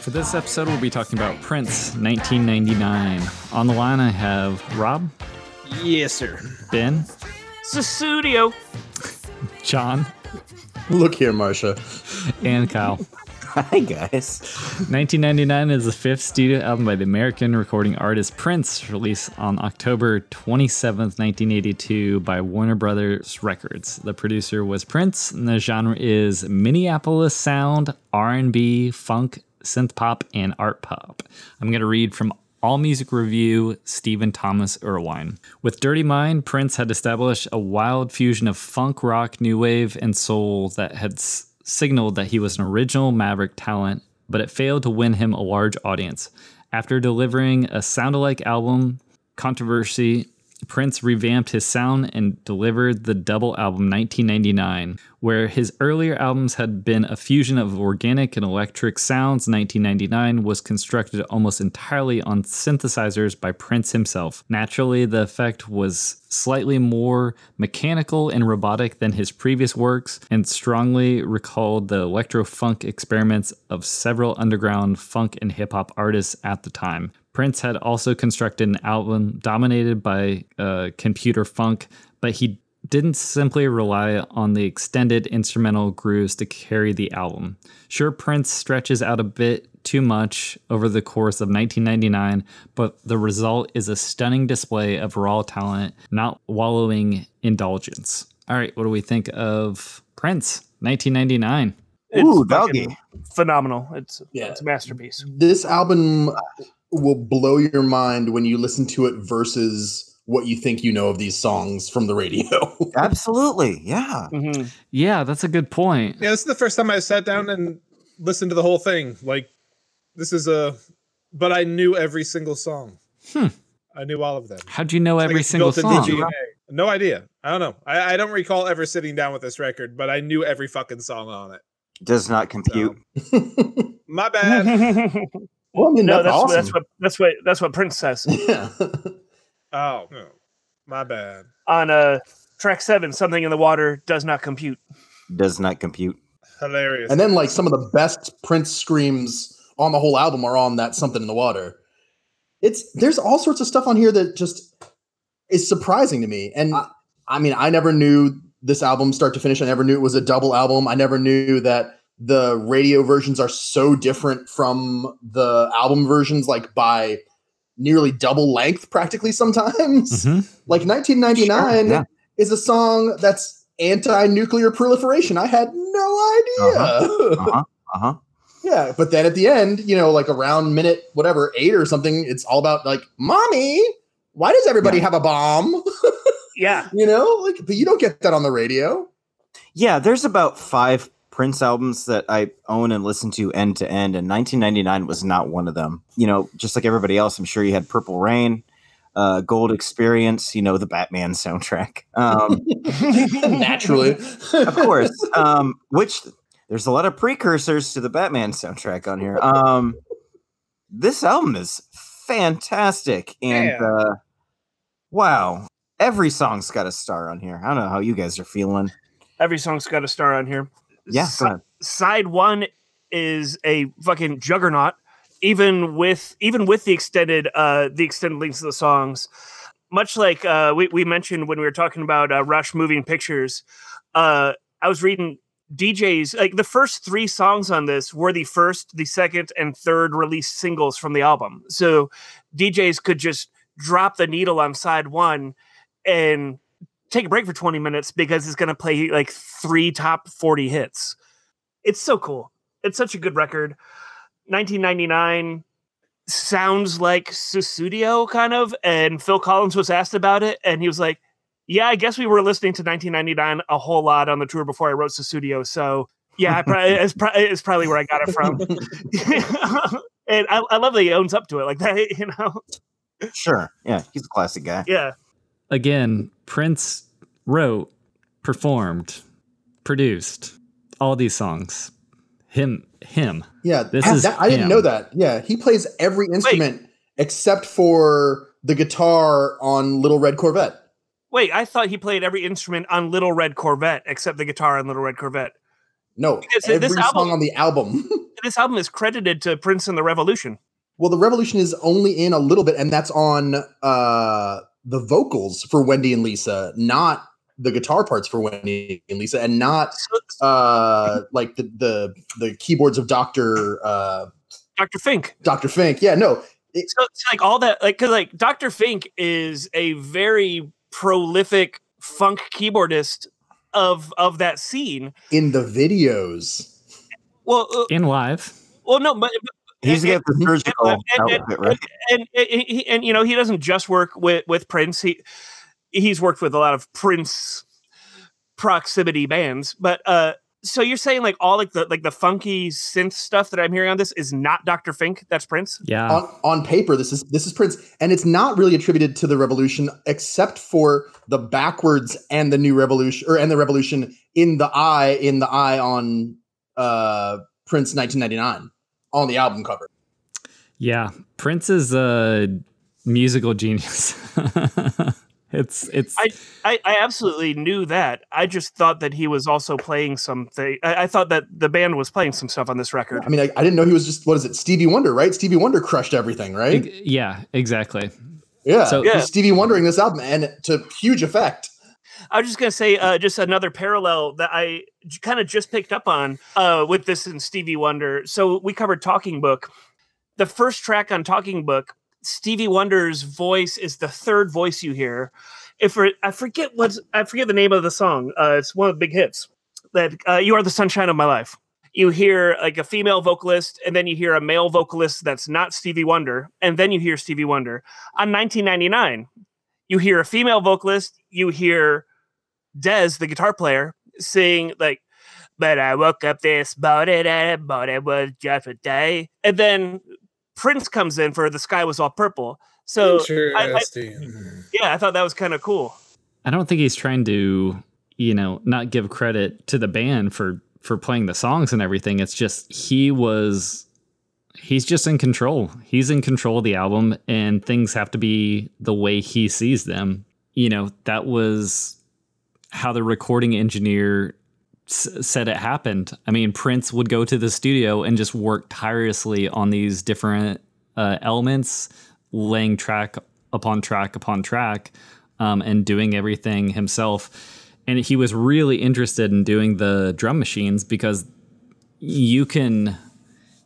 For this episode, we'll be talking about Prince 1999. On the line, I have Rob, Yes, sir. Ben, It's a studio. John, Look here, Marcia. And Kyle. Hi guys. 1999 is the fifth studio album by the American recording artist Prince, released on October 27th, 1982 by Warner Brothers Records. The producer was Prince, and the genre is Minneapolis sound, R&B, funk, synth pop, and art pop. I'm going to read from All Music Review, Stephen Thomas Erlewine. With Dirty Mind, Prince had established a wild fusion of funk, rock, new wave, and soul that had s- signaled that he was an original Maverick talent, but it failed to win him a large audience. After delivering a sound alike album, Controversy, Prince revamped his sound and delivered the double album 1999, where his earlier albums had been a fusion of organic and electric sounds. 1999 was constructed almost entirely on synthesizers by Prince himself. Naturally, the effect was slightly more mechanical and robotic than his previous works and strongly recalled the electro funk experiments of several underground funk and hip hop artists at the time. Prince had also constructed an album dominated by uh, computer funk, but he didn't simply rely on the extended instrumental grooves to carry the album. Sure, Prince stretches out a bit too much over the course of 1999, but the result is a stunning display of raw talent, not wallowing indulgence. All right, what do we think of Prince 1999? Ooh, It's fucking doggy. Phenomenal. It's Yeah. it's a masterpiece. This album will blow your mind when you listen to it versus what you think you know of these songs from the radio. Absolutely. Yeah. hmm Yeah, that's a good point. Yeah, this is the first time I sat down and listened to the whole thing. Like, this is a, but I knew every single song. Hmm. I knew all of them. How'd you know Like every it's single built song? DNA. No idea. I don't know. I, I don't recall ever sitting down with this record, but I knew every fucking song on it. Does not compute. My bad. well, I mean, no, that's, that's awesome. that's what that's what that's what Prince says yeah. oh, my bad. on uh track seven. Something in the water does not compute. Does not compute. Hilarious. and then, like, some of the best Prince screams on the whole album are on that Something in the Water. It's there's all sorts of stuff on here that just is surprising to me. And I, I mean, I never knew this album start to finish. I never knew it was a double album. I never knew that the radio versions are so different from the album versions, like by nearly double length, practically sometimes. Mhm. Like 1999 Sure, yeah. is a song that's anti-nuclear proliferation. I had no idea. Uh-huh. Uh huh. yeah, but then at the end, you know, like around minute whatever eight or something, it's all about like, mommy, why does everybody have a bomb? Yeah, you know, like, but you don't get that on the radio. Yeah. There's about five Prince albums that I own and listen to end to end, and 1999 was not one of them. You know, just like everybody else, I'm sure you had Purple Rain, uh, Gold Experience. You know, the Batman soundtrack. Um, Naturally, of course. Um, which there's a lot of precursors to the Batman soundtrack on here. Um, this album is fantastic, and Yeah. uh, wow, every song's got a star on here. I don't know how you guys are feeling. every song's got a star on here. Yeah, Si- side one is a fucking juggernaut, even with even with the extended uh the extended lengths of the songs. Much like uh we, we mentioned when we were talking about uh, Rush moving pictures, uh I was reading DJs like the first three songs on this were the first, the second, and third released singles from the album. So DJs could just drop the needle on side one and take a break for 20 minutes because it's going to play like three top 40 hits. It's so cool. It's such a good record. 1999 sounds like Sussudio kind of. And Phil Collins was asked about it, and he was like, "Yeah, I guess we were listening to 1999 a whole lot on the tour before I wrote Sussudio." So yeah, I probably, it's, pro- it's probably where I got it from. and I, I love that he owns up to it like that. You know, Sure. Yeah, he's a classic guy. yeah. Again, Prince wrote, performed, produced all these songs. Him, him. Yeah, This that- is that- I didn't know that. Yeah, he plays every instrument except for the guitar on Little Red Corvette. Wait, I thought he played every instrument on Little Red Corvette except the guitar on Little Red Corvette. No, Because every this song album- on the album. This album is credited to Prince and the Revolution. well, the Revolution is only in a little bit, and that's on uh the vocals for Wendy and Lisa, not the guitar parts for Wendy and Lisa, and not uh like the the the keyboards of Doctor uh Dr. Fink. Doctor Fink. Yeah, no, So it's like all that, like, cause like Dr. Fink is a very prolific funk keyboardist of of that scene. in the videos. Well, uh, In live. well, no, but He's and- got the surgical and- and- outfit, right? and, and, and, and you know he doesn't just work with with Prince. He he's worked with a lot of Prince proximity bands. But uh, so you're saying like all like the like the funky synth stuff that I'm hearing on this is not Dr. Fink? That's Prince. Yeah. on on paper this is this is prince and it's not really attributed to the revolution except for the backwards and the new revolution or and the revolution in the eye in the eye on uh prince 1999 on the album cover Yeah. Prince is a musical genius. it's it's I, I absolutely knew that. I just thought that he was also playing something. I, I thought that the band was playing some stuff on this record. i mean I, I didn't know he was just what is it stevie wonder right stevie wonder crushed everything right ex- yeah, exactly. yeah So- Yeah. stevie wondering this album and to huge effect I was just gonna say, uh, just another parallel that I kind of just picked up on uh, with this and Stevie Wonder. So we covered Talking Book. The first track on Talking Book, Stevie Wonder's voice is the third voice you hear. If I forget what's I forget the name of the song. Uh, it's one of the big hits. That uh, you are the sunshine of my life. You hear like a female vocalist, and then you hear a male vocalist that's not Stevie Wonder, and then you hear Stevie Wonder. On 1999, you hear a female vocalist, you hear Dez, the guitar player, sing like, "But I woke up this morning and but it was just a day," and then Prince comes in for "The Sky Was All Purple." So I- I- mm-hmm. yeah, I thought that was kind of cool. I don't think he's trying to, you know, not give credit to the band for for playing the songs and everything. It's just he was he's just in control. He's in control of the album and things have to be the way he sees them. You know, that was how the recording engineer s- said it happened. I mean, Prince would go to the studio and just work tirelessly on these different uh, elements, laying track upon track upon track, um, and doing everything himself. And he was really interested in doing the drum machines because you can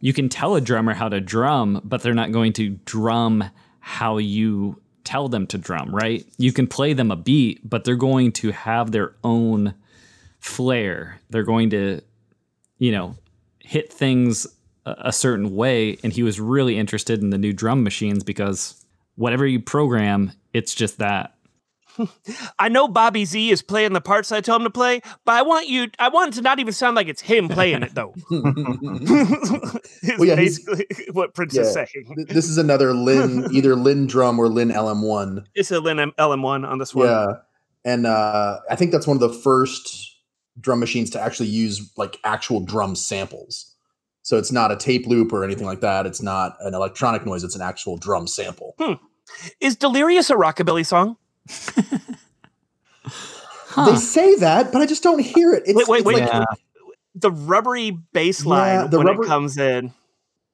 you can tell a drummer how to drum, but they're not going to drum how you tell them to drum, right? You can play them a beat, but they're going to have their own flair. They're going to, you know, hit things a, certain way. And he was really interested in the new drum machines because whatever you program, it's just that. I know Bobby Z is playing the parts I tell him to play, but I want you. I want it to not even sound like it's him playing it, though. is Well, yeah, he's- basically what Prince Yeah. is saying. This is another lin either Linn drum or Linn LM1 It's a Linn LM1 on this one. Yeah, and uh, I think that's one of the first drum machines to actually use like actual drum samples. So it's not a tape loop or anything like that. It's not an electronic noise. It's an actual drum sample. Is Delirious a rockabilly song? They say that, but I just don't hear it. It's, Wait, wait, it's wait. like- Yeah. the rubbery bass line Yeah, the when rubber- it comes in.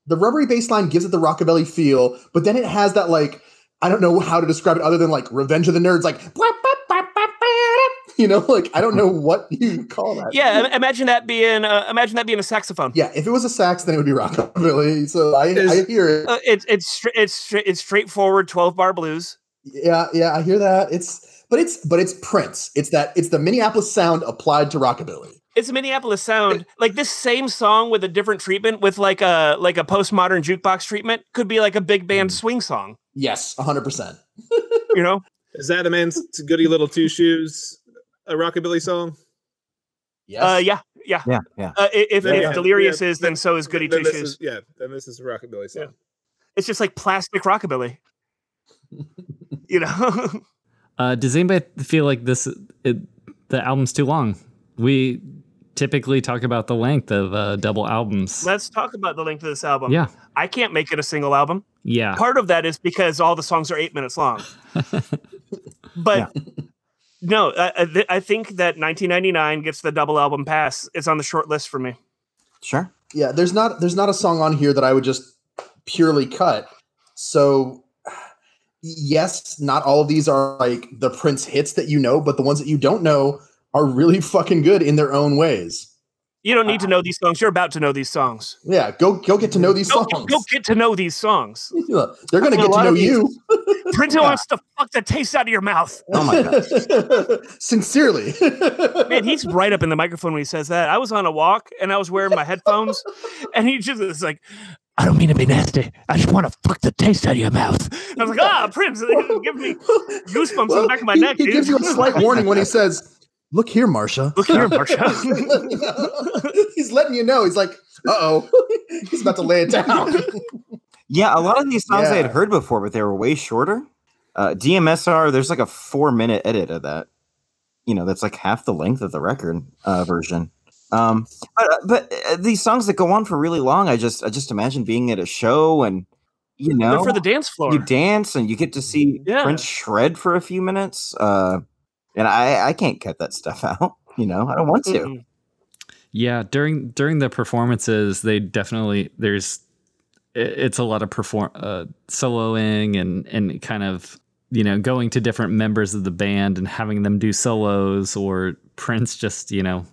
the rubbery bass line gives it the rockabilly feel, but then it has that like I don't know how to describe it other than like Revenge of the Nerds, like you know, like I don't know what you call that. Yeah, imagine that being uh, imagine that being a saxophone. yeah. If it was a sax, then it would be rockabilly. So I, I hear it. Uh, it's it's stra- it's stra- it's straightforward twelve bar blues. Yeah, yeah, I hear that. It's but it's but it's Prince. It's that it's the Minneapolis sound applied to rockabilly. It's a Minneapolis sound. Like this same song with a different treatment, with like a like a postmodern jukebox treatment, could be like a big band swing song. Yes, hundred percent. You know, Is that a man's Goody Little Two Shoes a rockabilly song? Yes. uh, yeah, yeah. Yeah, yeah. Uh, if Then if yeah, Delirious yeah, is, then so is Goody Two Shoes. is- yeah, then this is a rockabilly song. It's just like plastic rockabilly. you know, Uh, does anybody feel like this it, the album's too long? We typically talk about the length of uh, double albums. let's talk about the length of this album. yeah, I can't make it a single album. yeah. Part of that is because all the songs are eight minutes long. but no, I, I th- I think that 1999 gets the double album pass. It's on the short list for me. Sure. yeah, there's not there's not a song on here that I would just purely cut. So yes, not all of these are like the Prince hits that you know, but the ones that you don't know are really fucking good in their own ways. You don't need to uh, know these songs. You're about to know these songs. Yeah, go go get to know these Go, songs. go get to know these songs. Yeah, They're gonna get to know you. Prince wants to fuck the taste out of your mouth. Oh my god. Sincerely. Man, he's right up in the microphone when he says that. I was on a walk and I was wearing my headphones, and he just is like, I don't mean to be nasty. I just want to fuck the taste out of your mouth. And I was like, ah, Prince, give me goosebumps on the back of my he, neck. He dude. gives you a slight warning when he says, "Look here, Marsha." Look here, Marsha. He's letting you know. He's like, "Uh oh, he's about to lay it down." Yeah, a lot of these songs I had heard before, but they were way shorter. Uh, DMSR, there's like a four minute edit of that. You know, that's like half the length of the record uh, version. Um, but but uh, these songs that go on for really long, I just I just imagine being at a show and you know They're for the dance floor. you dance and you get to see Yeah. Prince shred for a few minutes. Uh, and I I can't cut that stuff out. You know, I don't want to. Yeah, during during the performances, they definitely there's it's a lot of perform uh, soloing and and kind of you know going to different members of the band and having them do solos or Prince just you know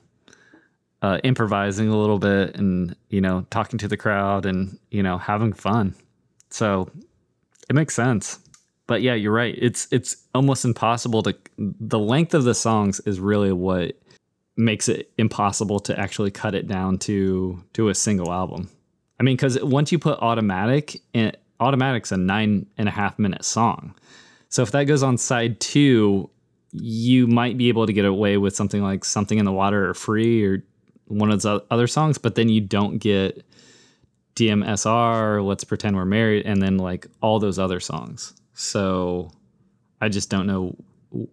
uh, improvising a little bit and you know talking to the crowd and you know having fun. So it makes sense. But yeah, you're right. It's it's almost impossible to the length of the songs is really what makes it impossible to actually cut it down to to a single album. I mean, because once you put automatic, in, automatic's a nine and a half minute song. So if that goes on side two, you might be able to get away with something like something in the water or free or one of those other songs, but then you don't get DMSR, Let's Pretend We're Married, and then like all those other songs. So I just don't know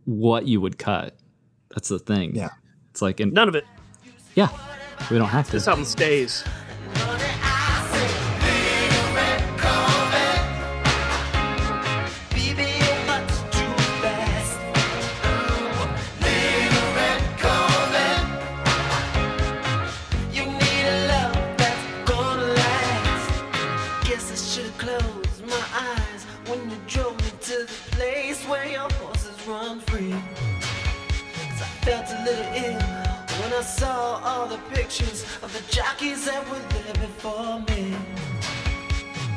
what you would cut. That's the thing. Yeah. It's like, in, None of it. yeah, we don't have to. This to. album stays. I saw all the pictures of the jockeys that were there before me.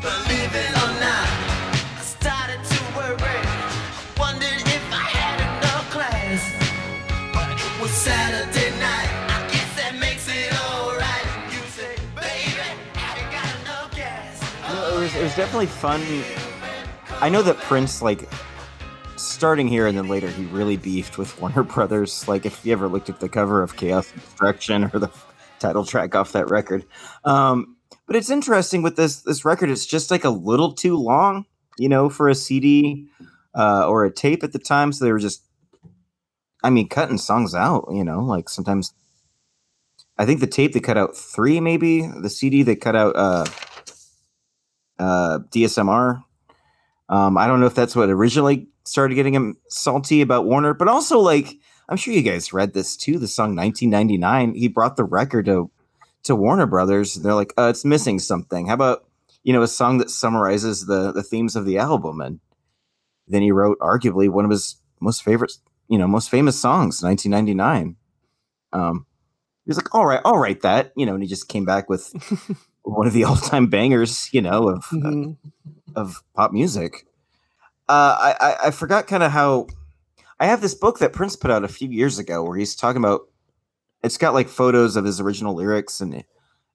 Believe it or not, I started to worry. I wondered if I had enough class. But it was Saturday night. I guess that makes it alright. You say, baby, have got enough gas? No, it was it was definitely fun. I know that Prince like starting here and then later he really beefed with Warner Brothers. Like if you ever looked at the cover of Chaos and Destruction or the title track off that record. Um, but it's interesting with this this record. It's just like a little too long, you know, for a CD uh, or a tape at the time. So they were just, I mean, cutting songs out. You know, like sometimes. I think the tape they cut out three, maybe the CD they cut out. Uh, uh, DSMR. Um, I don't know if that's what originally started getting him salty about Warner, but also like I'm sure you guys read this too. The song 1999. He brought the record to to Warner Brothers. and They're like, uh, it's missing something. How about you know a song that summarizes the the themes of the album? And then he wrote arguably one of his most favorite, you know, most famous songs, 1999. Um, he was like, all right, I'll write that, you know, and he just came back with one of the all time bangers, you know, of Mhm. of pop music. Uh, I, I I forgot kind of how I have this book that Prince put out a few years ago where he's talking about. It's got like photos of his original lyrics and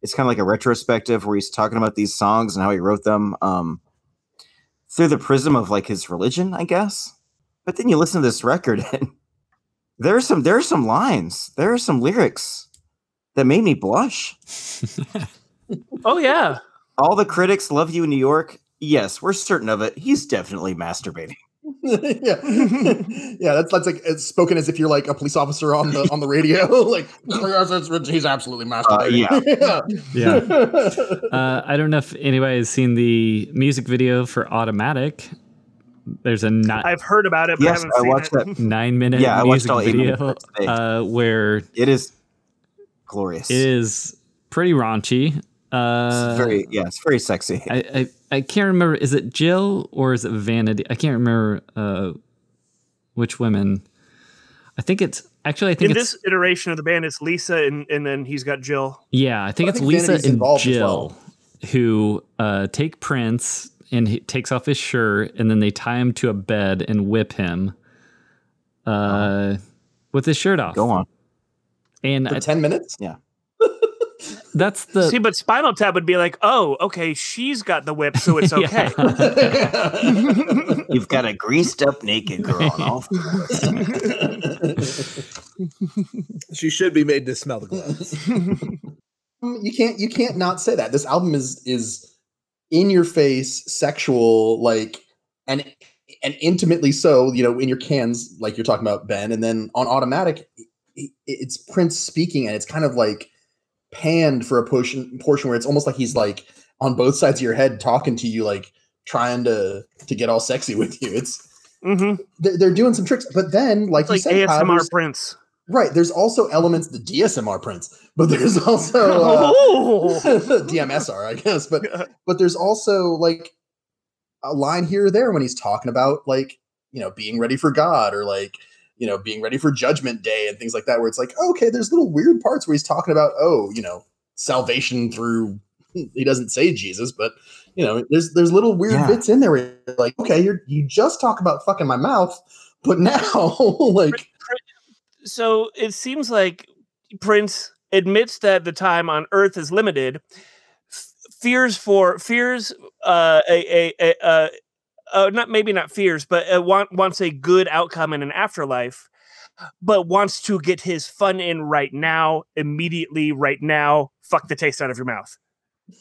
it's kind of like a retrospective where he's talking about these songs and how he wrote them um, through the prism of like his religion, I guess. But then you listen to this record and there are some there are some lines, there are some lyrics that made me blush. Oh yeah. All the critics love you in New York. Yes, we're certain of it. He's definitely masturbating. yeah, yeah. That's that's like it's spoken as if you're like a police officer on the on the radio. like he's absolutely masturbating. Yeah. Uh, I don't know if anybody has seen the music video for Automatic. There's a ni- I've heard about it, but Yes, haven't I seen watched it. that. nine minute Yeah, I watched music all eight minutes video of it today. uh, where It is glorious. it is pretty raunchy. Uh, It's very yeah, it's very sexy. I, I I can't remember. Is it Jill or is it Vanity? I can't remember uh, which women. I think it's actually. I think In it's this iteration of the band, it's Lisa, and, and then he's got Jill. yeah. I think I it's think Lisa Vanity's and involved Jill well. who uh, take Prince and he takes off his shirt and then they tie him to a bed and whip him uh, with his shirt off. Go on. And For I, ten minutes. That's the See, but Spinal Tap would be like, oh, okay, she's got the whip, so it's okay. You've got a greased up naked girl on all She should be made to smell the gloves. Um, you can't you can't not say that this album is is in your face sexual like and and intimately so you know in your cans like you're talking about ben and then on automatic it's prince speaking and it's kind of like panned for a portion portion where it's almost like he's like on both sides of your head talking to you like trying to to get all sexy with you it's hmm they're, they're doing some tricks but then like It's you like said ASMR right there's also elements the dsmr prince but there's also uh, Oh. DMSR, I guess. But but there's also like a line here or there when he's talking about like you know being ready for God or like you know being ready for Judgment Day and things like that. Where it's like okay, there's little weird parts where he's talking about oh you know salvation through. He doesn't say Jesus, but you know there's there's little weird Yeah. bits in there where you're like okay, you're you just talk about fucking my mouth, but now like so it seems like Prince admits that the time on Earth is limited. Fears for fears uh, a a, a uh, uh, not maybe not fears, but uh, want, wants a good outcome in an afterlife, but wants to get his fun in right now, immediately, right now. Fuck the taste out of your mouth.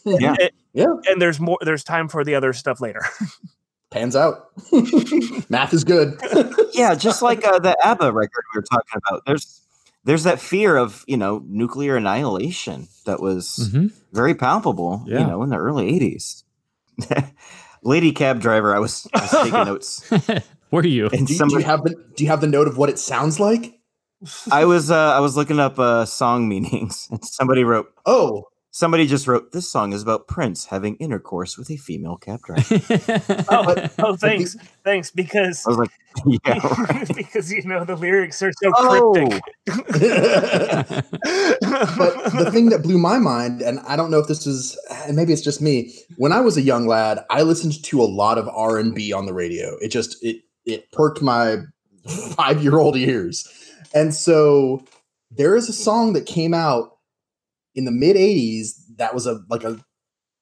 Yeah. Eh, Yeah. and there's more. There's time for the other stuff later. pans out. Math is good. yeah, just like uh, the ABBA record we were talking about. There's there's that fear of you know nuclear annihilation that was Mhm. very palpable. Yeah. You know, in the early '80s. Lady cab driver, I was, I was taking notes, Were you? and Do, you- do you have the Do you have the note of what it sounds like? I was uh, I was looking up uh, song meanings, and somebody wrote Oh, somebody just wrote this song is about Prince having intercourse with a female cab driver. oh, But- oh, thanks, thanks, because I was like, yeah, right. because you know the lyrics are so Oh, cryptic. but the thing that blew my mind, and I don't know if this is, and maybe it's just me. When I was a young lad, I listened to a lot of R and B on the radio. It just it it perked my five year old ears, and so there is a song that came out in the mid '80s that was a like a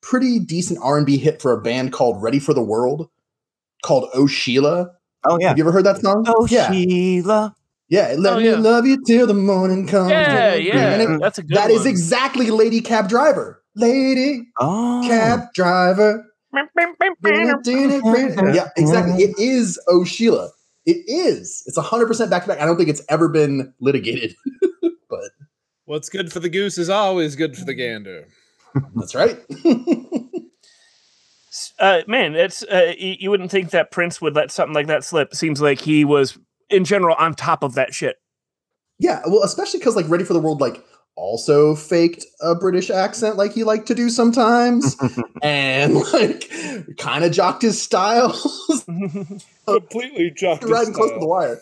pretty decent R and B hit for a band called Ready for the World, called Oh Sheila. oh yeah. Have you ever heard that song? Oh yeah, Sheila. yeah. Let Oh, me yeah. love you till the morning comes. yeah, yeah, it- that's a good that is one. exactly Lady Cab Driver. Lady Oh, Cab Driver. yeah, exactly. It is Oh Sheila. It is. It's 100% back to back. I don't think it's ever been litigated, but What's good for the goose is always good for the gander. that's right. uh, man, it's uh, you, you wouldn't think that Prince would let something like that slip. Seems like he was in general on top of that shit. yeah, well, especially because like Ready for the World, like also faked a British accent like he liked to do sometimes, and like kind of jocked his style, Completely jocked his riding close to the wire.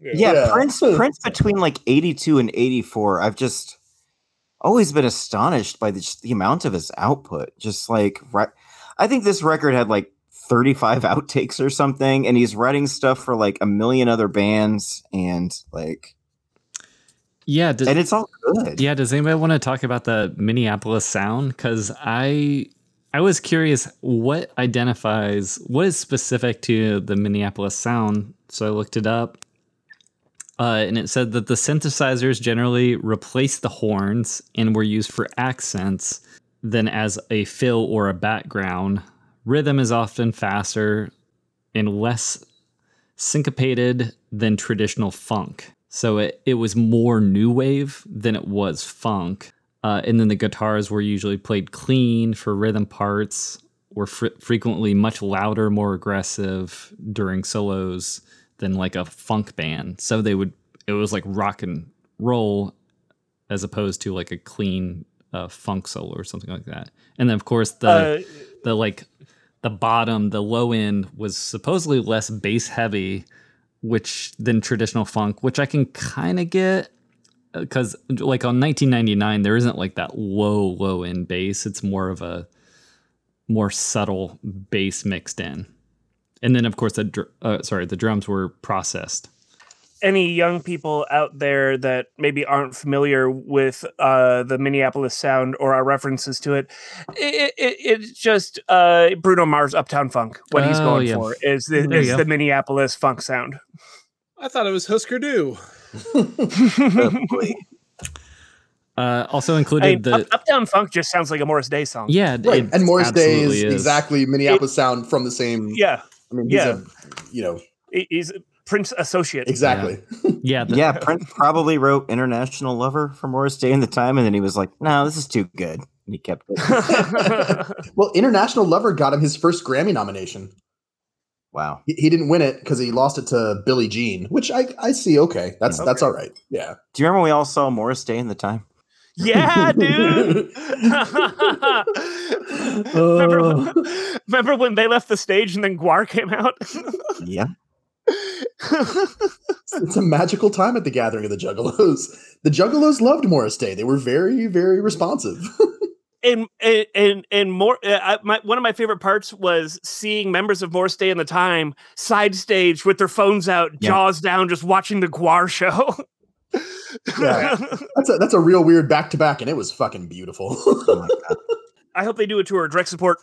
Yeah, Yeah. Prince Prince between like 82 and 84. I've just always been astonished by the, just the amount of his output. Just like right I think this record had like 35 outtakes or something and he's writing stuff for like a million other bands and like Yeah, does, and it's all good. yeah. Does anybody want to talk about the Minneapolis sound? Because I I was curious what identifies what is specific to the Minneapolis sound. So I looked it up, uh, and it said that the synthesizers generally replaced the horns and were used for accents than as a fill or a background. Rhythm is often faster and less syncopated than traditional funk. So it, it was more new wave than it was funk. Uh, and then the guitars were usually played clean for rhythm parts, were fr- frequently much louder, more aggressive during solos than like a funk band. So they would, it was like rock and roll as opposed to like a clean uh, funk solo or something like that. And then, of course, the Uh, the like the bottom, the low end was supposedly less bass heavy, which than traditional funk, which I can kind of get because like on 1999 there isn't like that low low end bass. It's more of a more subtle bass mixed in. And then of course the dr- uh, sorry the drums were processed. any young people out there that maybe aren't familiar with uh, the Minneapolis sound or our references to it, it, it it's just uh, Bruno Mars Uptown Funk. What he's Oh, going yeah. for is the, is the Minneapolis funk sound. I thought it was Husker Du. Uh, also included I mean, the Up- Uptown Funk just sounds like a Morris Day song. yeah Right. it And Morris Day is, absolutely exactly Minneapolis sound from the same. yeah, I mean, he's yeah. a, you know, he's Prince associate. exactly. yeah the, Yeah, Prince probably wrote International Lover for Morris Day in the time and then he was like, "No, this is too good." And he kept it. well, International Lover got him his first Grammy nomination. wow. He, he didn't win it because he lost it to Billie Jean, which I, I see. Okay, that's mm. that's all right. Yeah. Do you remember we all saw Morris Day in the time? Yeah, dude. remember, remember when they left the stage and then GWAR came out? Yeah. it's a magical time at the gathering of the Juggalos. The Juggalos loved Morris Day. They were very, very responsive. and and and, and more uh, I, my, one of my favorite parts was seeing members of Morris Day in the time side stage with their phones out Yeah. jaws down just watching the GWAR show Yeah. that's a that's a real weird back to back, and it was fucking beautiful. Oh i hope they do a tour of direct support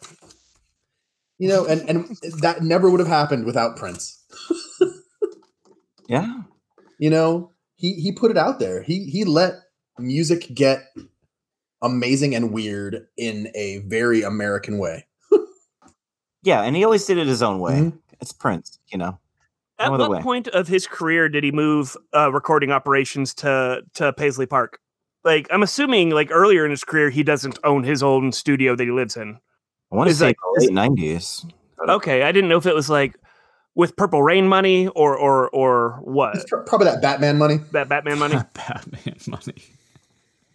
you know, and and that never would have happened without Prince. Yeah. You know, he he put it out there. He he let music get amazing and weird in a very American way. Yeah, and he always did it his own way. Mhm. It's Prince, you know. At No what way. point of his career did he move uh, recording operations to to paisley park like i'm assuming like earlier in his career he doesn't own his own studio that he lives in I want to say that- the late nineties. okay i didn't know if it was like with purple rain money or or or what It's probably that Batman money. that batman money Batman money.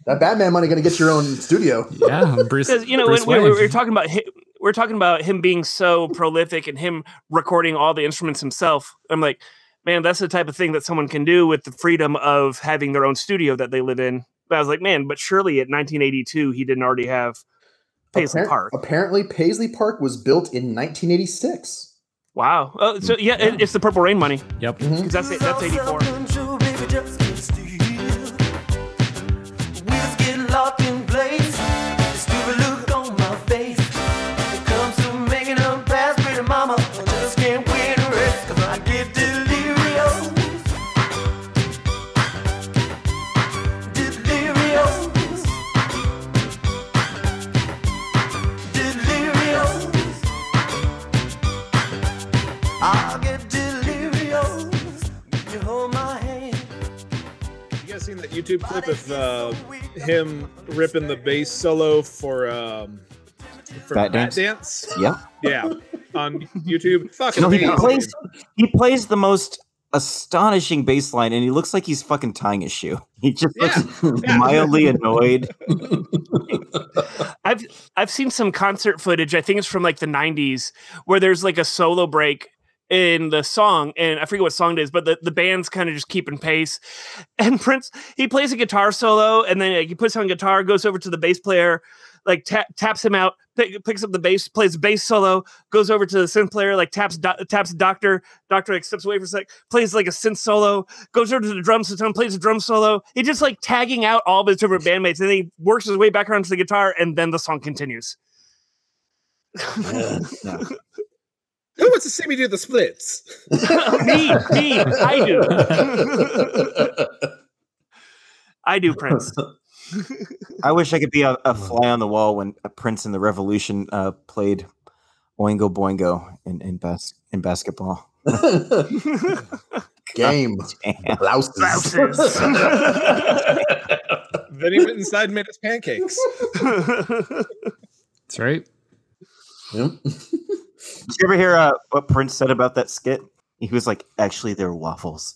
That Batman money going to get your own studio. Yeah, Bruce. because you know Bruce when, we, we were talking about him, we're talking about him being so prolific and him recording all the instruments himself i'm like man that's the type of thing that someone can do with the freedom of having their own studio that they live in but i was like man but surely at 1982 he didn't already have paisley Appar- park Apparently, Paisley Park was built in 1986. wow oh, so yeah, it- it's the purple rain money Yep. because that's that's 84 YouTube clip of uh, him ripping the bass solo for um, for Bat Bat Dance? Dance? Yeah. Yeah, on YouTube. Fucking No, he amazing. plays he plays the most astonishing bass line, and he looks like he's fucking tying his shoe. He just Yeah. looks Yeah. mildly annoyed. I've I've seen some concert footage. I think it's from like the '90s, where there's like a solo break in the song, and I forget what song it is, but the, the band's kind of just keeping pace. And Prince he plays a guitar solo, and then like, he puts on guitar, goes over to the bass player, like ta- taps him out, pick, picks up the bass, plays bass solo, goes over to the synth player, like taps do- taps Doctor, Doctor like steps away for a sec, plays like a synth solo, goes over to the drum system, plays a drum solo. He just like tagging out all of his different bandmates, and then he works his way back around to the guitar, and then the song continues. Yeah. Who wants to see me do the splits? me, me, I do, I do, Prince. I wish I could be a, a fly on the wall when a Prince and the Revolution uh, played Oingo Boingo in in, bas- in basketball. Game. Damn. Blouses. Blouses. then he went inside and made us pancakes. That's right. Yep. Did you ever hear uh, what Prince said about that skit? He was like, "Actually, they're waffles."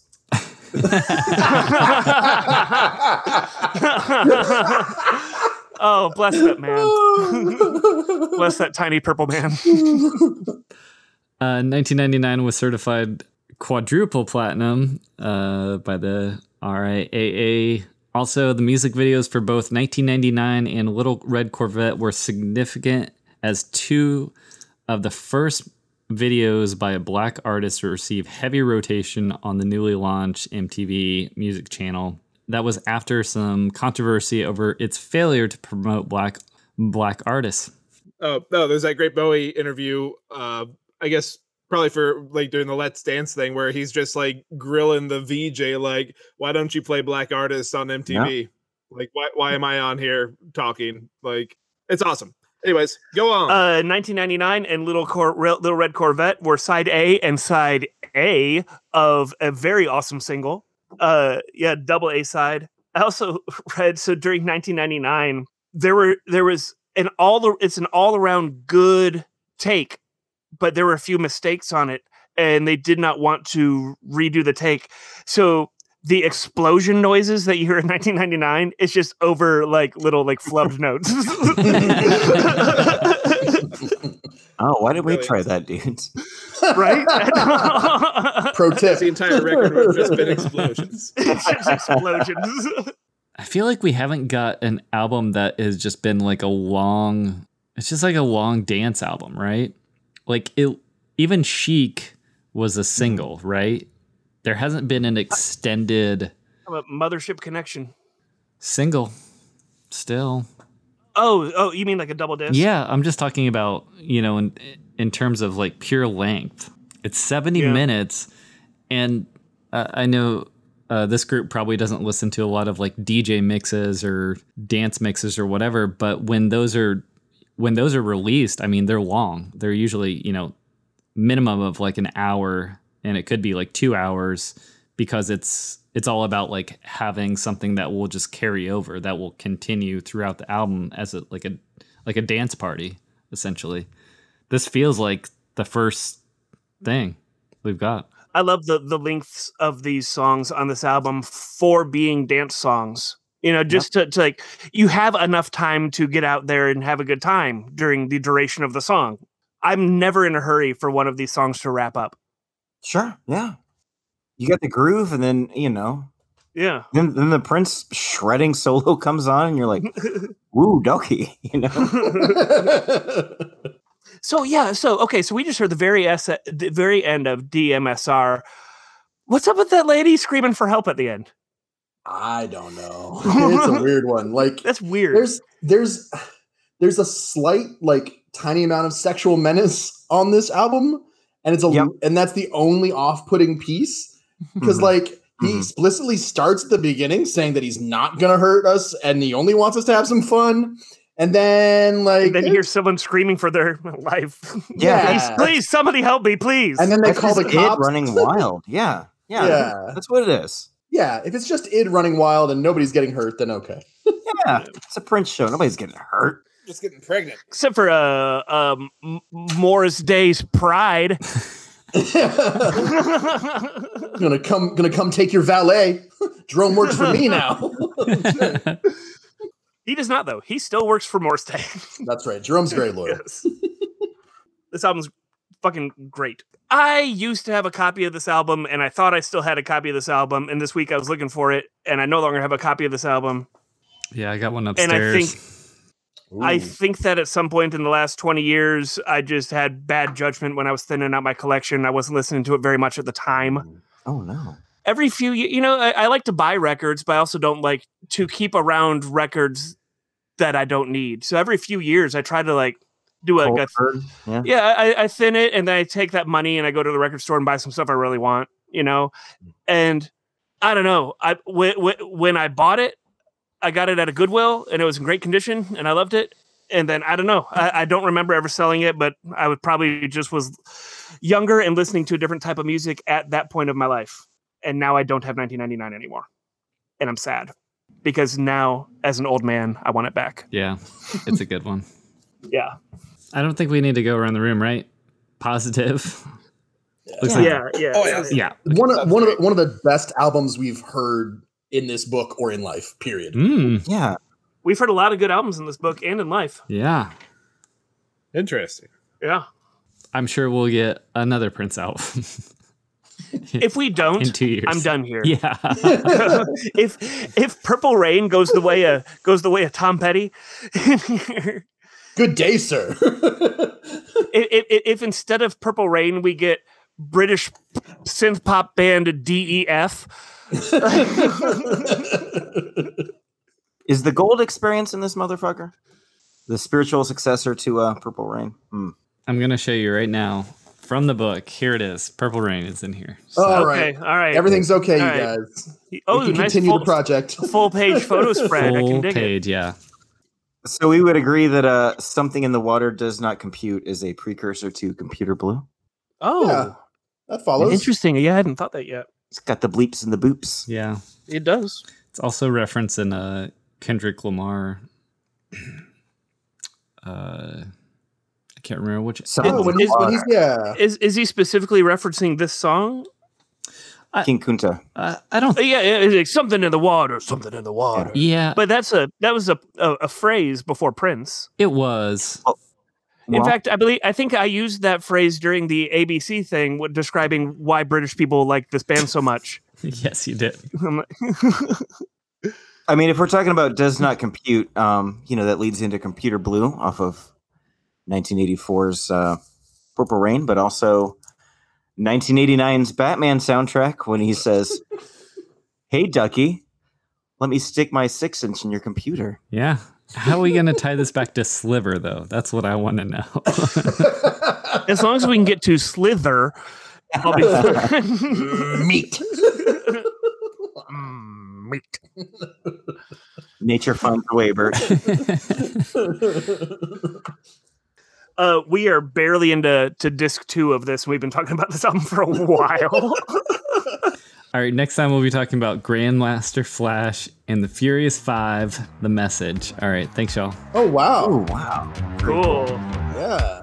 oh, bless that man. bless that tiny purple man. Uh, 1999 was certified quadruple platinum uh, by the RIAA. Also, the music videos for both 1999 and Little Red Corvette were significant as two of the first videos by a black artist to receive heavy rotation on the newly launched MTV music channel. That was after some controversy over its failure to promote black black artists. Oh no, there's that great Bowie interview. Uh, I guess probably for like doing the Let's Dance thing, where he's just like grilling the VJ, like, "Why don't you play black artists on MTV? Like, why why am I on here talking? Like, it's awesome." Anyways, go on. Uh, 1999 and Little Cor- Little Red Corvette were side A and side A of a very awesome single. Uh, yeah, double A side. I also read so during 1999 there were there was an all the it's an all around good take, but there were a few mistakes on it, and they did not want to redo the take. So the explosion noises that you hear in 1999 is just over like little like flubbed notes. Oh, why did we try that, dudes? right? Pro tip. the entire record would have just been explosions. it's just explosions. I feel like we haven't got an album that has just been like a long it's just like a long dance album, right? Like it even Chic was a single, right? There hasn't been an extended Mothership connection. single still. Oh, oh, you mean like a double disc? Yeah, I'm just talking about, you know, in in terms of like pure length. It's 70 Yeah. minutes and uh, I know uh, this group probably doesn't listen to a lot of like DJ mixes or dance mixes or whatever, but when those are when those are released, I mean they're long. They're usually, you know, minimum of like an hour and it could be like 2 hours because it's it's all about like having something that will just carry over that will continue throughout the album as a like a like a dance party essentially. This feels like the first thing we've got. I love the the lengths of these songs on this album for being dance songs. You know, just to, to like you have enough time to get out there and have a good time during the duration of the song. I'm never in a hurry for one of these songs to wrap up. Sure, yeah. You got the groove, and then you know, Yeah. then then the Prince shredding solo comes on, and you're like, "Woo, doggy," you know. So yeah, so okay, so we just heard the very S- the very end of DMSR. What's up with that lady screaming for help at the end? I don't know. it's a weird one. Like That's weird. there's there's there's a slight like tiny amount of sexual menace on this album, and it's a Yep. and that's the only off-putting piece because like he Mhm. explicitly starts at the beginning saying that he's not gonna hurt us and he only wants us to have some fun, and then like and then you hear someone screaming for their life. Yeah. please, please, somebody help me, please. and then they That's call the just id cops. running wild. Yeah, yeah, Yeah. That's what it is. Yeah, if it's just id running wild and nobody's getting hurt, then okay. Yeah, it's a Prince show. Nobody's getting hurt. Just getting pregnant. Except for uh, um, Morris Day's Pride. gonna come, gonna come take your valet. Jerome works for me now. he does not though. He still works for Morris Day. That's right. Jerome's very loyal. Yes. this album's fucking great. I used to have a copy of this album, and I thought I still had a copy of this album. And this week I was looking for it, and I no longer have a copy of this album. yeah, I got one And upstairs. I think I think that at some point in the last 20 years, I just had bad judgment when I was thinning out my collection. I wasn't listening to it very much at the time. Oh no. Every few, you know, I, I like to buy records, but I also don't like to keep around records that I don't need. So every few years, I try to like do a, Yeah. yeah, I, I thin it and then I take that money and I go to the record store and buy some stuff I really want, you know? And I don't know. I when, when I bought it, I got it at a Goodwill and it was in great condition and I loved it. And then I don't know. I, I don't remember ever selling it, but I would probably just was younger and listening to a different type of music at that point of my life. And now I don't have 1999 anymore. And I'm sad because now, as an old man, I want it back. yeah, it's a good one. Yeah. I don't think we need to go around the room, right? Positive. Looks Yeah. like Yeah. Yeah. Oh, yeah. yeah. one of one of the, one of the best albums we've heard in this book or in life. Period. Mm, Yeah. We've heard a lot of good albums in this book and in life. yeah. Interesting. Yeah. I'm sure we'll get another Prince album If we don't, in two years. I'm done here. Yeah. if if Purple Rain goes the way of goes the way of Tom Petty, Good day, sir. if, if instead of Purple Rain we get British synth pop band DEF, Is the gold experience in this motherfucker? The spiritual successor to uh, Purple Rain. Hmm. I'm going to show you right now from the book. Here it is. Purple Rain is in here. So- All okay, right. all right. Everything's okay, All you right. guys. oh, we can nice continue full, the project. full page photo spread. I can Full dig it. page, yeah. So we would agree that uh, something in the water does not compute is a precursor to computer blue. Oh, Yeah. That follows. interesting. Yeah, I hadn't thought that yet. It's got the bleeps and the boops. Yeah. It does. It's also referenced in uh, Kendrick Lamar. Uh, I can't remember which. Something Oh, when he's, when he's yeah. Is is he specifically referencing this song? King Kunta. Uh, I don't. Uh, Yeah, yeah, it's like something in the water, something in the water. Yeah, But that's a that was a a, a phrase before Prince. it was. In Well, fact, I believe I think I used that phrase during the ABC thing, with describing why British people like this band so much. yes, you did. I'm I mean, if we're talking about does not compute, um, you know, that leads into Computer Blue off of 1984's uh, Purple Rain, but also 1989's Batman soundtrack when he says, "Hey, Ducky, let me stick my six inch in your computer." Yeah. How are we going to tie this back to Sliver, though? That's what I want to know. as long as we can get to Slither, I'll be fine. Meat. Mm, meat. Nature finds a way, Bert. Uh, we are barely into to disc two of this. We've been talking about this album for a while. All right, next time we'll be talking about Grandmaster Flash and the Furious Five, The Message. All right, thanks, y'all. Oh wow. Oh wow! cool. Yeah.